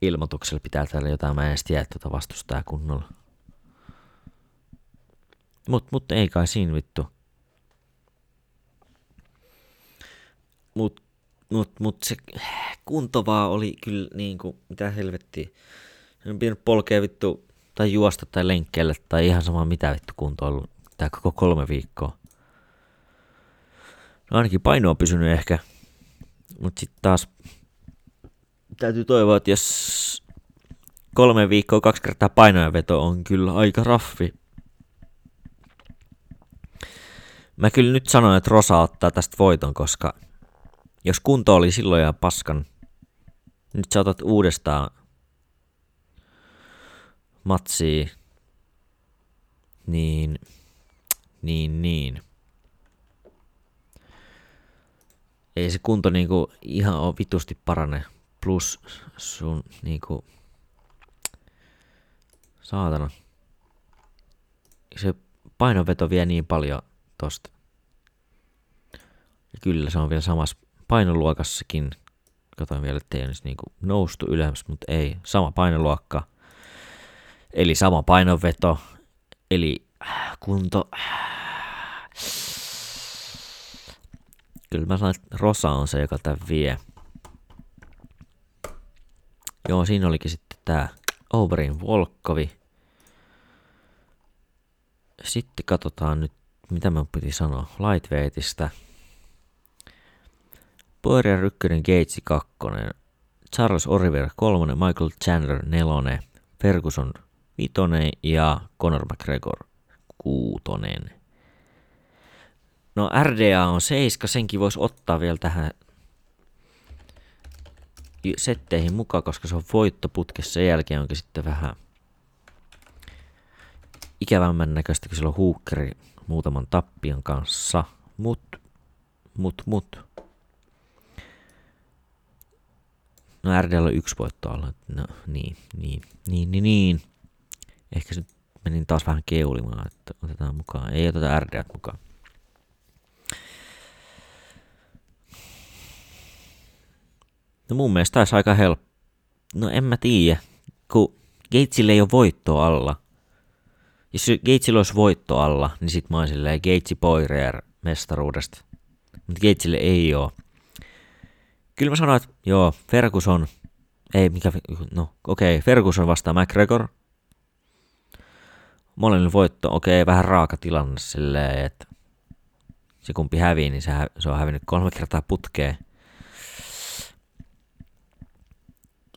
ilmoituksella pitää täällä jotain, mä en edes tiedä tuota vastustaa kunnolla. Mut, mut ei kai siinä vittu. Mut, mut, mut se kunto vaan oli kyllä niinku, mitä helvettiä. En pitänyt polkea vittu, tai juosta tai lenkkeelle, tai ihan sama mitä vittu kunto ollut tää koko kolme viikkoa. No ainakin paino on pysynyt ehkä, mut sit taas täytyy toivoa, että jos kolme viikkoa kaksi kertaa painojenveto on kyllä aika raffi. Mä kyllä nyt sanon, että Rosa ottaa tästä voiton, koska jos kunto oli silloin ja paskan, nyt sä otat uudestaan matsia, niin, niin, niin. Ei se kunto niinku ihan ole vitusti parane plus sun niinku, saatana. Se painonveto vie niin paljon tosta. Ja kyllä se on vielä samassa painoluokassakin. Katoin vielä, ettei olisi niinku noustu ylös, mutta ei. Sama painoluokka. Eli sama painonveto. Eli äh, kunto. Kyllä mä sanon, että Rosa on se, joka tämän vie. Joo, siinä olikin sitten tää Oberin Volkovi. Sitten katsotaan nyt, mitä mä piti sanoa, Lightweightista. Poirier 1, Gates 2, Charles Oliver 3, Michael Chandler 4, Ferguson 5 ja Conor McGregor 6. No RDA on 7, senkin voisi ottaa vielä tähän setteihin mukaan, koska se on voittoputkessa. Sen jälkeen onkin sitten vähän ikävämmän näköistä, kun sillä on huukkeri muutaman tappion kanssa. Mut, mut, mut. No RDL on yksi voitto alla. No niin, niin, niin, niin, niin. Ehkä se menin taas vähän keulimaan, että otetaan mukaan. Ei oteta RDL mukaan. No mun mielestä taisi aika helppo. No en mä tiedä, kun Gatesille ei ole voitto alla. Jos Gatesilla olisi voitto alla, niin sit mä oon silleen Gatesi Poirier mestaruudesta. Mutta Gatesille ei oo. Kyllä mä sanoin, että joo, Ferguson, ei mikä, no okei, okay, Ferguson vastaa McGregor. Molemmilla voitto, okei, okay, vähän raaka tilanne silleen, että se kumpi hävii, niin se, se on hävinnyt kolme kertaa putkeen.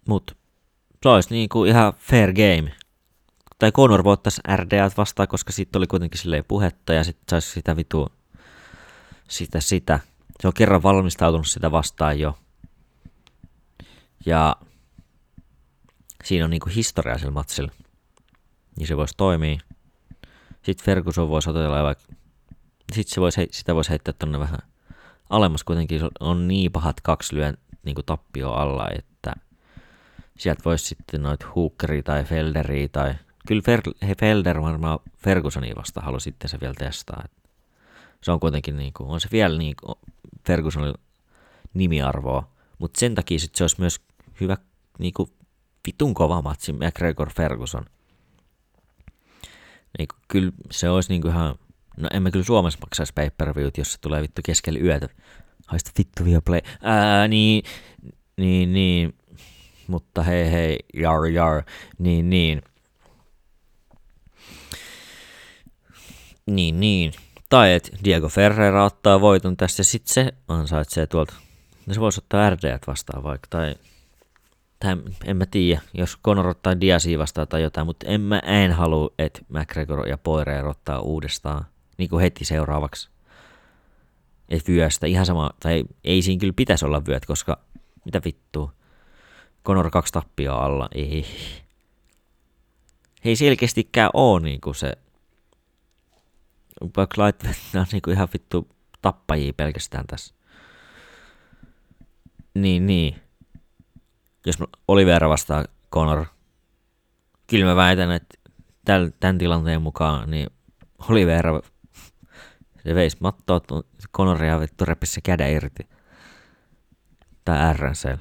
Mut se olisi niinku ihan fair game. Tai Conor voittaisi RDA vastaan, koska sitten oli kuitenkin silleen puhetta ja sitten saisi sitä vitu sitä, sitä. Se on kerran valmistautunut sitä vastaan jo. Ja siinä on niinku historia sillä matsilla. Niin se voisi toimia. Sitten Ferguson voisi otella vaikka... Sitten se voisi, sitä voisi heittää tonne vähän alemmas kuitenkin. On niin pahat kaksi lyön niin tappio alla, että sieltä voisi sitten noit Hookeri tai Felderi tai kyllä Fer- Felder varmaan Fergusonia vasta halusi sitten se vielä testaa. Se on kuitenkin niin kuin, on se vielä niin kuin Fergusonilla nimiarvoa, mutta sen takia sit se olisi myös hyvä niin kuin vitun kova matsi McGregor Ferguson. Niin kuin, kyllä se olisi niin kuin ihan, no emme kyllä Suomessa maksaisi pay per jos se tulee vittu keskellä yötä. Haista vittu vielä play. Ää, niin, niin, niin, mutta hei hei, jar jar, niin niin. Niin niin. Tai että Diego Ferreira ottaa voiton tästä ja sitten se ansaitsee tuolta. No se voisi ottaa RD vastaan vaikka, tai, tai en mä tiedä, jos Conor ottaa Diasia vastaan tai jotain, mutta en mä en halua, että McGregor ja Poirier ottaa uudestaan niin kuin heti seuraavaksi. Et vyöstä, ihan sama, tai ei siinä kyllä pitäisi olla vyöt, koska mitä vittua. Conor kaksi tappia alla, ei. Ei selkeästikään oo niinku se vaikka Lightweight on niinku ihan vittu tappajia pelkästään tässä. Niin, niin. Jos Olivera vastaa Conor, kyllä mä väitän, että tämän tilanteen mukaan, niin Olivera se veisi mattoa Conoria vittu repisi se käden irti. Tai RNC.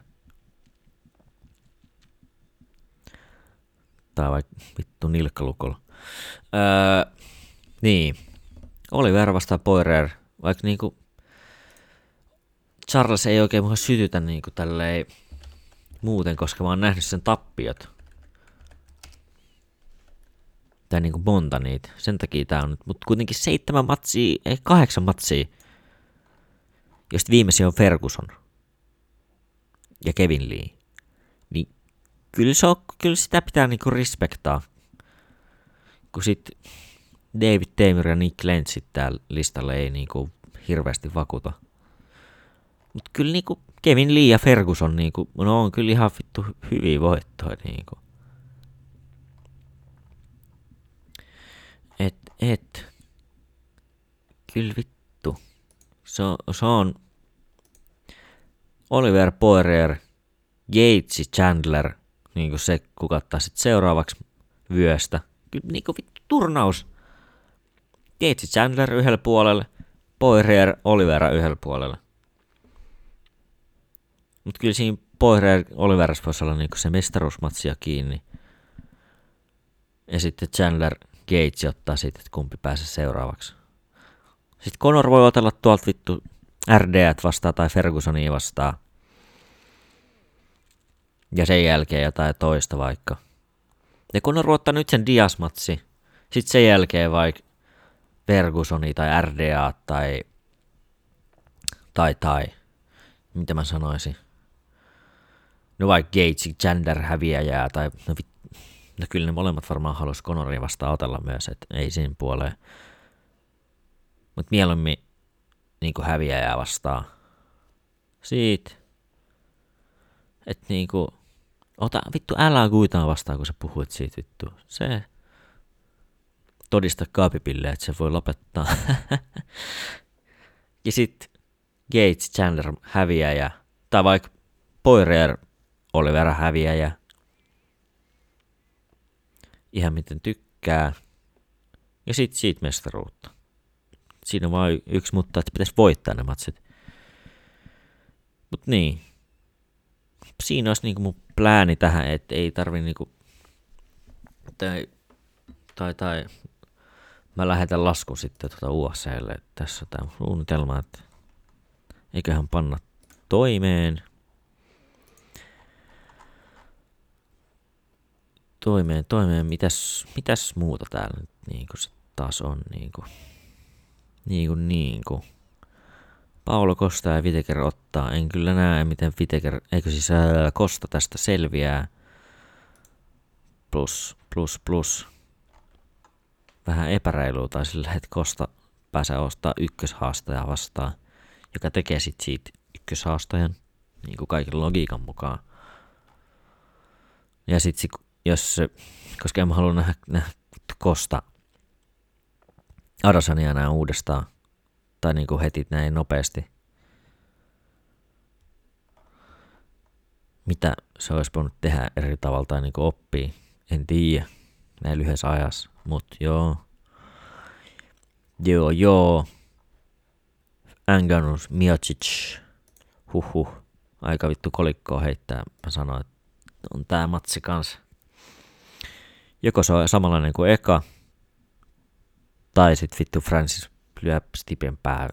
Tai vaikka vittu nilkkalukolla. Öö, niin. Oliver vastaan Poirier, vaikka niinku Charles ei oikein mua sytytä niinku tälleen muuten, koska mä oon nähnyt sen tappiot. Tai niinku monta niitä. Sen takia tää on nyt. Mut kuitenkin seitsemän matsia, ei kahdeksan matsia. Josta viimeisin on Ferguson. Ja Kevin Lee. Niin kyllä, se on, kyllä sitä pitää niinku respektaa. Kun sit David Tamer ja Nick Lentz täällä listalla ei niinku hirveästi vakuuta. Mutta kyllä niinku Kevin Lee ja Ferguson niinku, no on kyllä ihan vittu hyviä voittoja niinku. Et, et. Kyllä vittu. Se se on Oliver Poirier, Gates Chandler, niinku se kukattaa sitten seuraavaksi vyöstä. Kyllä niinku vittu turnaus Gates Chandler yhdellä puolella, Poirier Olivera yhdellä puolella. Mutta kyllä siinä Poirier Oliveras voisi olla niinku se mestaruusmatsia kiinni. Ja sitten Chandler Gates ottaa siitä, että kumpi pääsee seuraavaksi. Sitten Conor voi otella tuolta vittu RD vastaan tai Fergusonia vastaan. Ja sen jälkeen jotain toista vaikka. Ja Conor ottaa nyt sen Dias-matsi. Sitten sen jälkeen vaikka Fergusoni tai RDA tai, tai, tai, mitä mä sanoisin, no vaikka Gates, Gender häviäjää tai, no, vit, no kyllä ne molemmat varmaan halus Conoria vastaan otella myös, että ei siinä puoleen. Mutta mieluummin niin häviäjää vastaan. Siitä. Että niinku, ota vittu älä kuitaan vastaan, kun sä puhuit siitä vittu. Se, todista kaapipille, että se voi lopettaa. ja sitten Gates Chandler häviäjä, tai vaikka Poirier Oliver häviäjä. Ihan miten tykkää. Ja sitten siitä mestaruutta. Siinä on vain yksi mutta, että pitäisi voittaa ne matsit. Mut niin. Siinä olisi niinku mun plääni tähän, että ei tarvi niinku... Tai, tai, tai mä lähetän lasku sitten tuota USClle. Tässä tämä suunnitelma, että eiköhän panna toimeen. Toimeen, toimeen. Mitäs, mitäs muuta täällä nyt niin kuin taas on? Niin kuin, niin kuin, niin kuin. Paulo Kosta ja Viteker ottaa. En kyllä näe, miten Viteker, eikö siis ää, Kosta tästä selviää. Plus, plus, plus vähän epäreilua tai sillä, että Kosta pääsee ostaa ykköshaastajaa vastaan, joka tekee sit siitä ykköshaastajan, niin kuin kaiken logiikan mukaan. Ja sitten jos, koska en mä halua nähdä, nähdä Kosta Adasania näin uudestaan, tai niin kuin heti näin nopeasti. Mitä se olisi voinut tehdä eri tavalla tai niin kuin oppii, en tiedä. näin lyhyessä ajassa. Mut joo. Joo, joo. Anganus Miocic. Huhhuh. Aika vittu kolikkoa heittää. Mä sanoin, että on tää matsi kans. Joko se on samanlainen kuin eka, tai sit vittu Francis lyö Stipen pää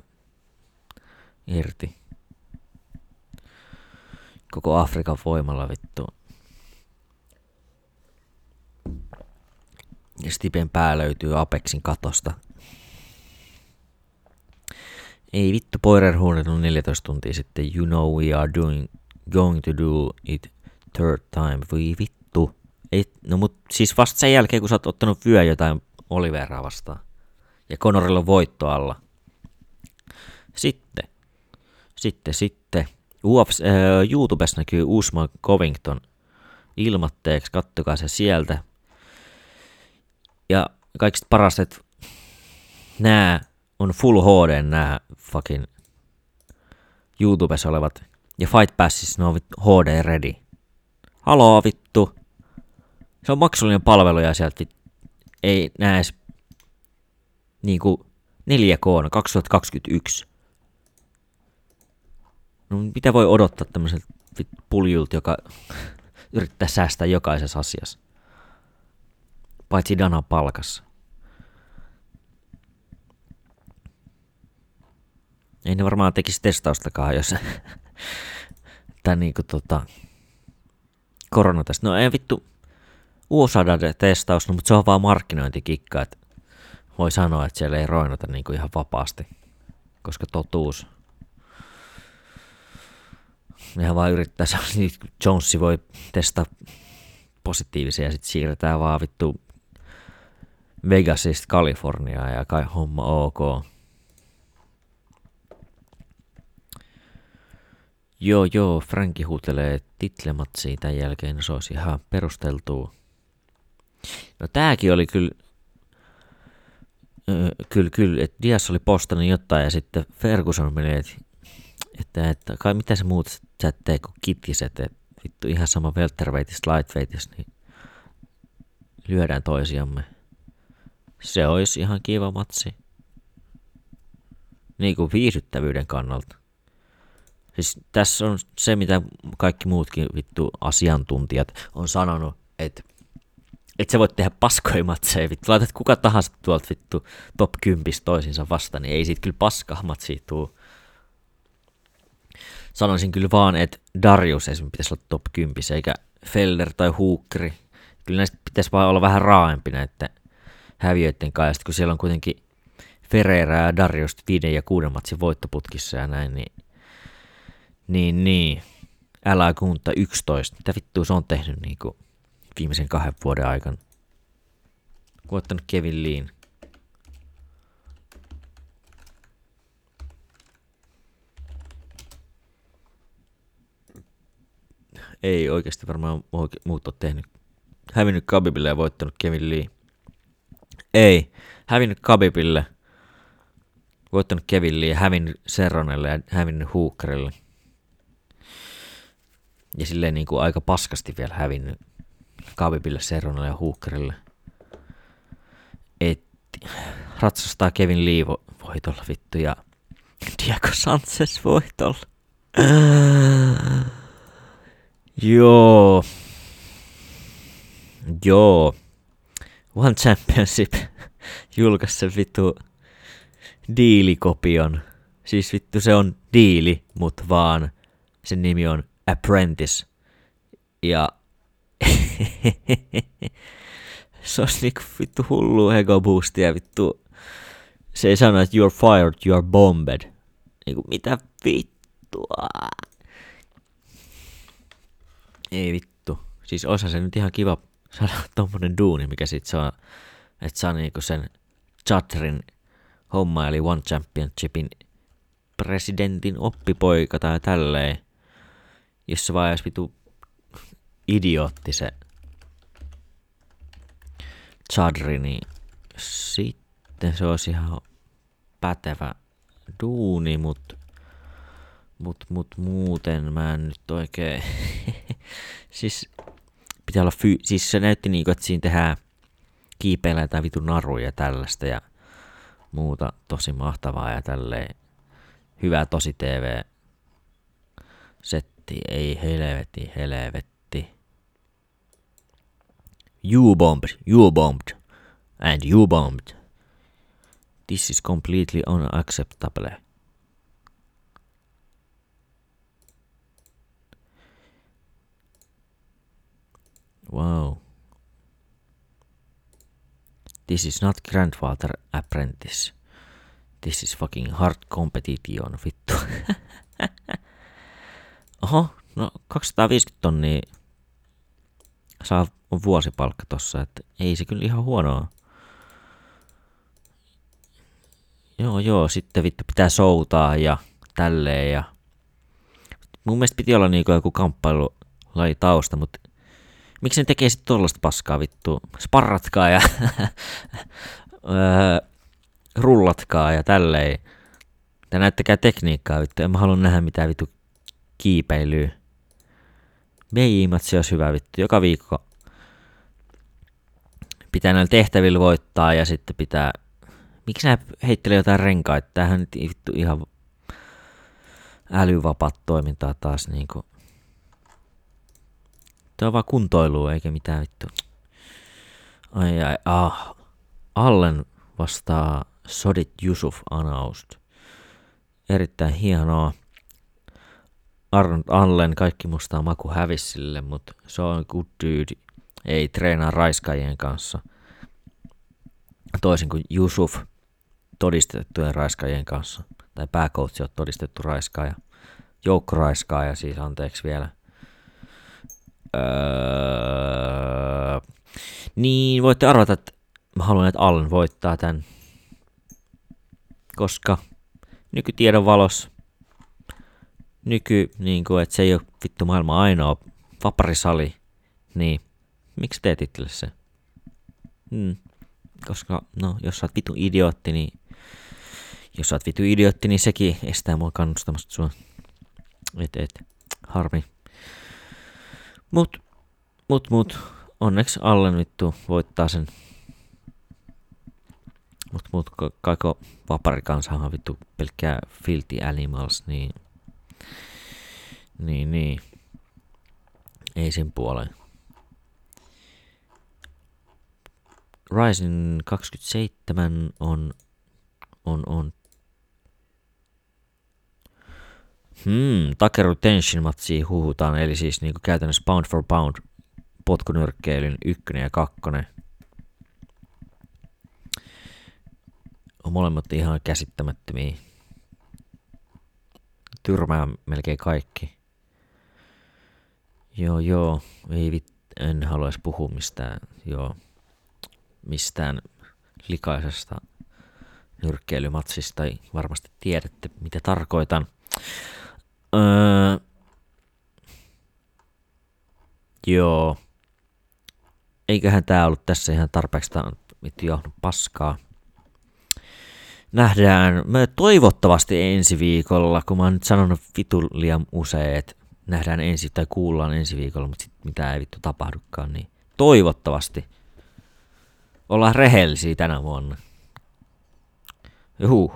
irti. Koko Afrikan voimalla vittu. Stipen pää löytyy Apexin katosta. Ei vittu, Poirer on 14 tuntia sitten. You know we are doing, going to do it third time. Voi vittu. Ei, no mut siis vasta sen jälkeen, kun sä oot ottanut vyö jotain Oliveraa vastaan. Ja Conorilla on voitto alla. Sitten. Sitten, sitten. UFC, äh, YouTubessa näkyy Usman Covington ilmatteeksi, kattokaa se sieltä. Ja kaikista parasta, että nämä on full HD nämä fucking YouTubessa olevat. Ja Fight Passissa ne on HD ready. Haloo vittu. Se on maksullinen palvelu ja sieltä ei näe edes niinku 4K 2021. No mitä voi odottaa tämmöiseltä puljulta, joka yrittää säästää jokaisessa asiassa? Paitsi Dana palkassa. Ei ne varmaan tekisi testaustakaan, jos tämä niinku tota, koronatest. No ei vittu, USADA-testaus, no, mutta se on vaan markkinointikikka, että voi sanoa, että siellä ei roinata niinku ihan vapaasti, koska totuus Nehän vaan yrittää, niin Jonesi voi testaa positiivisia ja sitten siirretään vaan vittu Vegasista Kaliforniaan ja kai homma ok. Joo, joo, Franki huutelee titlematsiin tämän jälkeen, se olisi ihan perusteltua. No tääkin oli kyllä, öö, kyllä, kyllä, että Dias oli postannut jotain ja sitten Ferguson meni, että, että, että kai mitä se muut sä tee kuin kittiset, että vittu ihan sama welterweightista lightweightista, niin lyödään toisiamme. Se olisi ihan kiva matsi. Niin kuin viihdyttävyyden kannalta. Siis tässä on se, mitä kaikki muutkin vittu asiantuntijat on sanonut, että et sä voit tehdä paskoja matseja, vittu. Laitat kuka tahansa tuolta vittu top 10 toisinsa vastaan, niin ei siitä kyllä paskaa matsia tuu. Sanoisin kyllä vaan, että Darius esimerkiksi pitäisi olla top 10, eikä Felder tai Huukri. Kyllä näistä pitäisi vaan olla vähän raaempi näiden häviöiden kanssa, kun siellä on kuitenkin Ferreira ja Darius viiden ja kuuden matsin voittoputkissa ja näin, niin niin, niin. Älä kunta 11. Mitä vittua se on tehnyt niin kuin viimeisen kahden vuoden aikana? Voittanut Kevin Leen. Ei oikeasti varmaan muut ole tehnyt. Hävinnyt Kabibille ja voittanut Kevin Lee. Ei. Hävinnyt Kabibille. Voittanut Kevin Lee, hävinnyt Serronelle ja hävinnyt Hookerille ja silleen niin kuin aika paskasti vielä hävinnyt Kavipille, Serronalle ja Hookerille. Et ratsastaa Kevin Lee voitolla vittu ja Diego Sanchez voitolla. Joo. Joo. One Championship julkaisi sen vittu diilikopion. Siis vittu se on diili, mut vaan sen nimi on Apprentice. Ja se olisi niinku vittu hullu ego boostia vittu. Se ei sano, että you're fired, you're bombed. Niinku mitä vittua? Ei vittu. Siis osa se nyt ihan kiva saada tommonen duuni, mikä sit saa, että saa niinku sen Chatrin homma, eli One Championshipin presidentin oppipoika tai tälleen jos vaan vitu idiootti se Chadri, niin sitten se olisi ihan pätevä duuni, mut, mut, mut muuten mä en nyt oikein, siis pitää olla fy- siis se näytti niinku, että siinä tehdään kiipeillä jotain vitun naruja ja tällaista ja muuta tosi mahtavaa ja tälleen hyvä tosi TV setti, ei helvetti, helvetti. You bombed, you bombed, and you bombed. This is completely unacceptable. Wow. This is not Grandfather Apprentice. This is fucking hard competition, vittu. Oho, no 250 tonnia saa vuosipalkka tossa, että ei se kyllä ihan huonoa. Joo, joo, sitten vittu pitää soutaa ja tälleen ja... Mun mielestä piti olla niinku joku kamppailulaji tausta, mutta miksi ne tekee sitten tollaista paskaa vittu? Sparratkaa ja öö, rullatkaa ja tälleen. Ja näyttäkää tekniikkaa vittu. En mä halua nähdä mitään vittu kiipeilyä. BJ-matsi olisi hyvä vittu. Joka viikko pitää näillä tehtävillä voittaa ja sitten pitää... Miksi nää heittelee jotain renkaita? Tämähän nyt vittu ihan älyvapaat toimintaa taas niinku. Tämä on vaan kuntoilua eikä mitään vittu. Ai ai, ah. Allen vastaa Sodit Yusuf Anaust. Erittäin hienoa. Arnold Allen, kaikki mustaa maku hävissille, mutta se on good dude. Ei treenaa raiskaajien kanssa. Toisin kuin Yusuf todistettujen raiskaajien kanssa. Tai pääkoutsi on todistettu raiskaaja. Joukkoraiskaaja siis, anteeksi vielä. Öö, niin, voitte arvata, että mä haluan, että Allen voittaa tämän. Koska nykytiedon valossa, nyky, niin kuin, että se ei ole vittu maailman ainoa vaparisali, niin miksi teet itselle se? Hmm. Koska, no, jos sä oot vittu idiootti, niin jos sä oot vittu idiootti, niin sekin estää mua kannustamasta sua. Et, et, harmi. Mut, mut, mut, onneksi Allen vittu voittaa sen. Mut, mut, kaikko vaparikansahan vittu pelkkää filthy animals, niin, niin, niin. Ei sen puoleen. Ryzen 27 on, on, on Hmm, Takeru Tenshin matsi huhutaan, eli siis niinku käytännössä pound for pound potkunyrkkeilyn ykkönen ja kakkonen. On molemmat ihan käsittämättömiä. Tyrmää melkein kaikki. Joo, joo, ei vit, en haluaisi puhua mistään, joo, mistään likaisesta nyrkkeilymatsista. Varmasti tiedätte, mitä tarkoitan. Öö, joo. Eiköhän tää ollut tässä ihan tarpeeksi vittu johdun paskaa. Nähdään me toivottavasti ensi viikolla, kun mä oon nyt sanonut vitu liian usein, että nähdään ensi tai kuullaan ensi viikolla, mutta sit mitä ei vittu tapahdukaan, niin toivottavasti ollaan rehellisiä tänä vuonna. Juhu.